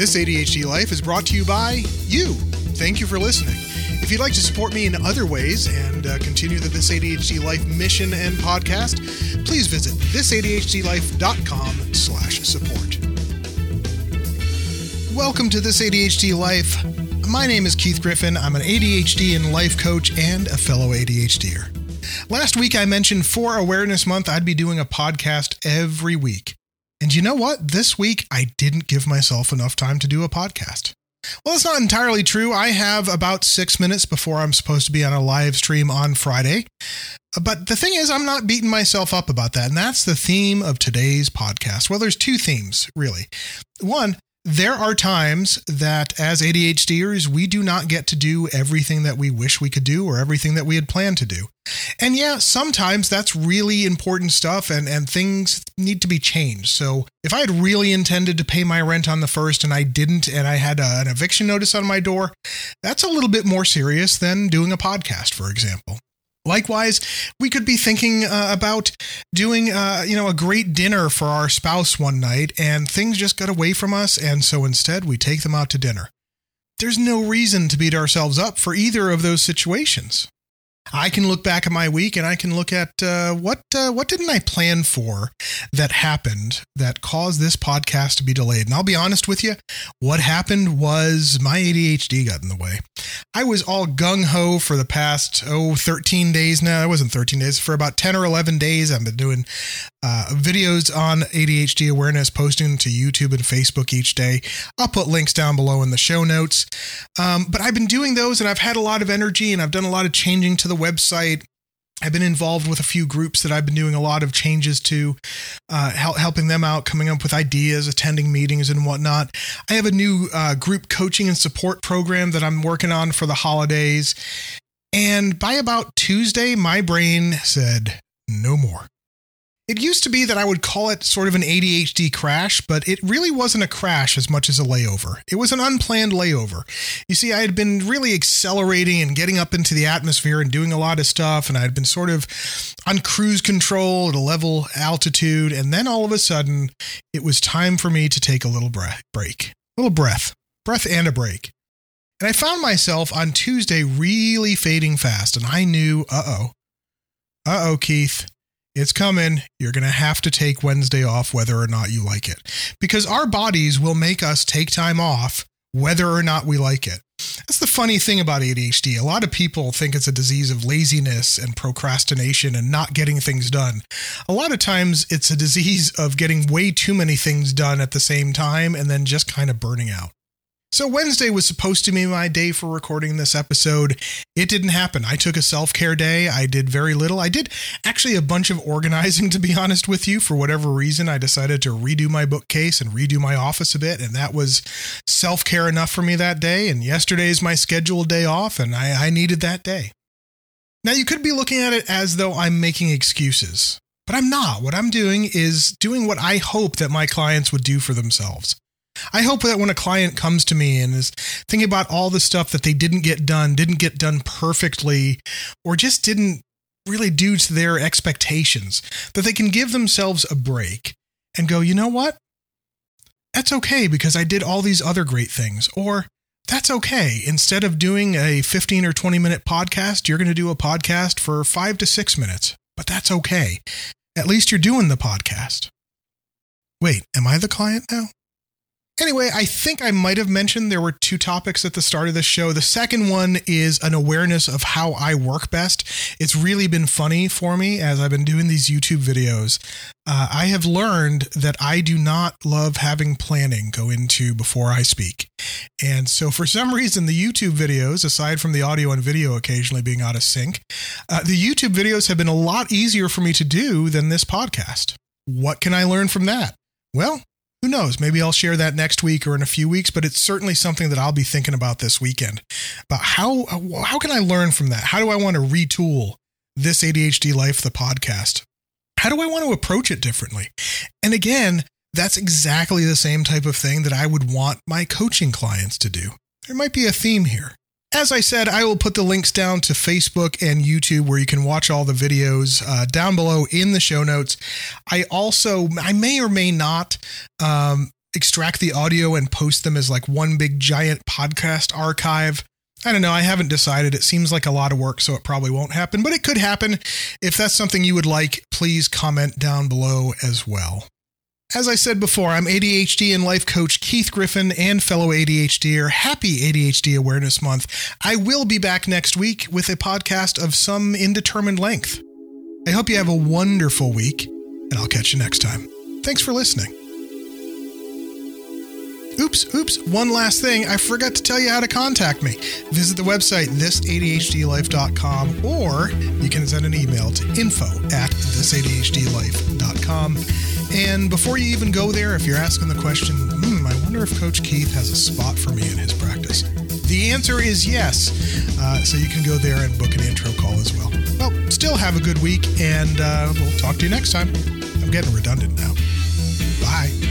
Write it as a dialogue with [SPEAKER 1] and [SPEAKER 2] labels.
[SPEAKER 1] This ADHD Life is brought to you by you. Thank you for listening. If you'd like to support me in other ways and uh, continue the This ADHD Life mission and podcast, please visit thisadhdlife.com slash support. Welcome to This ADHD Life. My name is Keith Griffin. I'm an ADHD and life coach and a fellow ADHDer. Last week I mentioned for Awareness Month I'd be doing a podcast every week. And you know what? This week I didn't give myself enough time to do a podcast. Well, it's not entirely true. I have about six minutes before I'm supposed to be on a live stream on Friday. But the thing is, I'm not beating myself up about that. And that's the theme of today's podcast. Well, there's two themes, really. One, there are times that as ADHDers, we do not get to do everything that we wish we could do or everything that we had planned to do. And yeah, sometimes that's really important stuff and, and things need to be changed. So if I had really intended to pay my rent on the first and I didn't, and I had a, an eviction notice on my door, that's a little bit more serious than doing a podcast, for example. Likewise, we could be thinking uh, about doing, uh, you know, a great dinner for our spouse one night, and things just got away from us, and so instead we take them out to dinner. There's no reason to beat ourselves up for either of those situations. I can look back at my week and I can look at uh, what uh, what didn't I plan for that happened that caused this podcast to be delayed. And I'll be honest with you, what happened was my ADHD got in the way. I was all gung ho for the past oh 13 days now. It wasn't 13 days for about 10 or 11 days. I've been doing uh, videos on ADHD awareness, posting to YouTube and Facebook each day. I'll put links down below in the show notes. Um, but I've been doing those and I've had a lot of energy and I've done a lot of changing to the website. I've been involved with a few groups that I've been doing a lot of changes to, uh, help, helping them out, coming up with ideas, attending meetings, and whatnot. I have a new uh, group coaching and support program that I'm working on for the holidays. And by about Tuesday, my brain said, no more. It used to be that I would call it sort of an ADHD crash, but it really wasn't a crash as much as a layover. It was an unplanned layover. You see, I had been really accelerating and getting up into the atmosphere and doing a lot of stuff, and I had been sort of on cruise control at a level altitude, and then all of a sudden, it was time for me to take a little breath, break, little breath, breath and a break. And I found myself on Tuesday really fading fast, and I knew, uh oh, uh oh, Keith, it's coming. You're going to have to take Wednesday off whether or not you like it. Because our bodies will make us take time off whether or not we like it. That's the funny thing about ADHD. A lot of people think it's a disease of laziness and procrastination and not getting things done. A lot of times it's a disease of getting way too many things done at the same time and then just kind of burning out. So, Wednesday was supposed to be my day for recording this episode. It didn't happen. I took a self care day. I did very little. I did actually a bunch of organizing, to be honest with you. For whatever reason, I decided to redo my bookcase and redo my office a bit. And that was self care enough for me that day. And yesterday is my scheduled day off, and I, I needed that day. Now, you could be looking at it as though I'm making excuses, but I'm not. What I'm doing is doing what I hope that my clients would do for themselves. I hope that when a client comes to me and is thinking about all the stuff that they didn't get done, didn't get done perfectly, or just didn't really do to their expectations, that they can give themselves a break and go, you know what? That's okay because I did all these other great things. Or that's okay. Instead of doing a 15 or 20 minute podcast, you're going to do a podcast for five to six minutes. But that's okay. At least you're doing the podcast. Wait, am I the client now? Anyway, I think I might have mentioned there were two topics at the start of the show. The second one is an awareness of how I work best. It's really been funny for me as I've been doing these YouTube videos. Uh, I have learned that I do not love having planning go into before I speak. And so, for some reason, the YouTube videos, aside from the audio and video occasionally being out of sync, uh, the YouTube videos have been a lot easier for me to do than this podcast. What can I learn from that? Well, who knows? Maybe I'll share that next week or in a few weeks, but it's certainly something that I'll be thinking about this weekend. About how how can I learn from that? How do I want to retool this ADHD life, the podcast? How do I want to approach it differently? And again, that's exactly the same type of thing that I would want my coaching clients to do. There might be a theme here. As I said, I will put the links down to Facebook and YouTube where you can watch all the videos uh, down below in the show notes. I also, I may or may not um, extract the audio and post them as like one big giant podcast archive. I don't know. I haven't decided. It seems like a lot of work, so it probably won't happen, but it could happen. If that's something you would like, please comment down below as well. As I said before, I'm ADHD and life coach Keith Griffin and fellow ADHDer. Happy ADHD Awareness Month. I will be back next week with a podcast of some indeterminate length. I hope you have a wonderful week, and I'll catch you next time. Thanks for listening. Oops, oops, one last thing. I forgot to tell you how to contact me. Visit the website, thisadhdlife.com, or you can send an email to info at thisadhdlife.com. And before you even go there, if you're asking the question, hmm, I wonder if Coach Keith has a spot for me in his practice. The answer is yes. Uh, so you can go there and book an intro call as well. Well, still have a good week, and uh, we'll talk to you next time. I'm getting redundant now. Bye.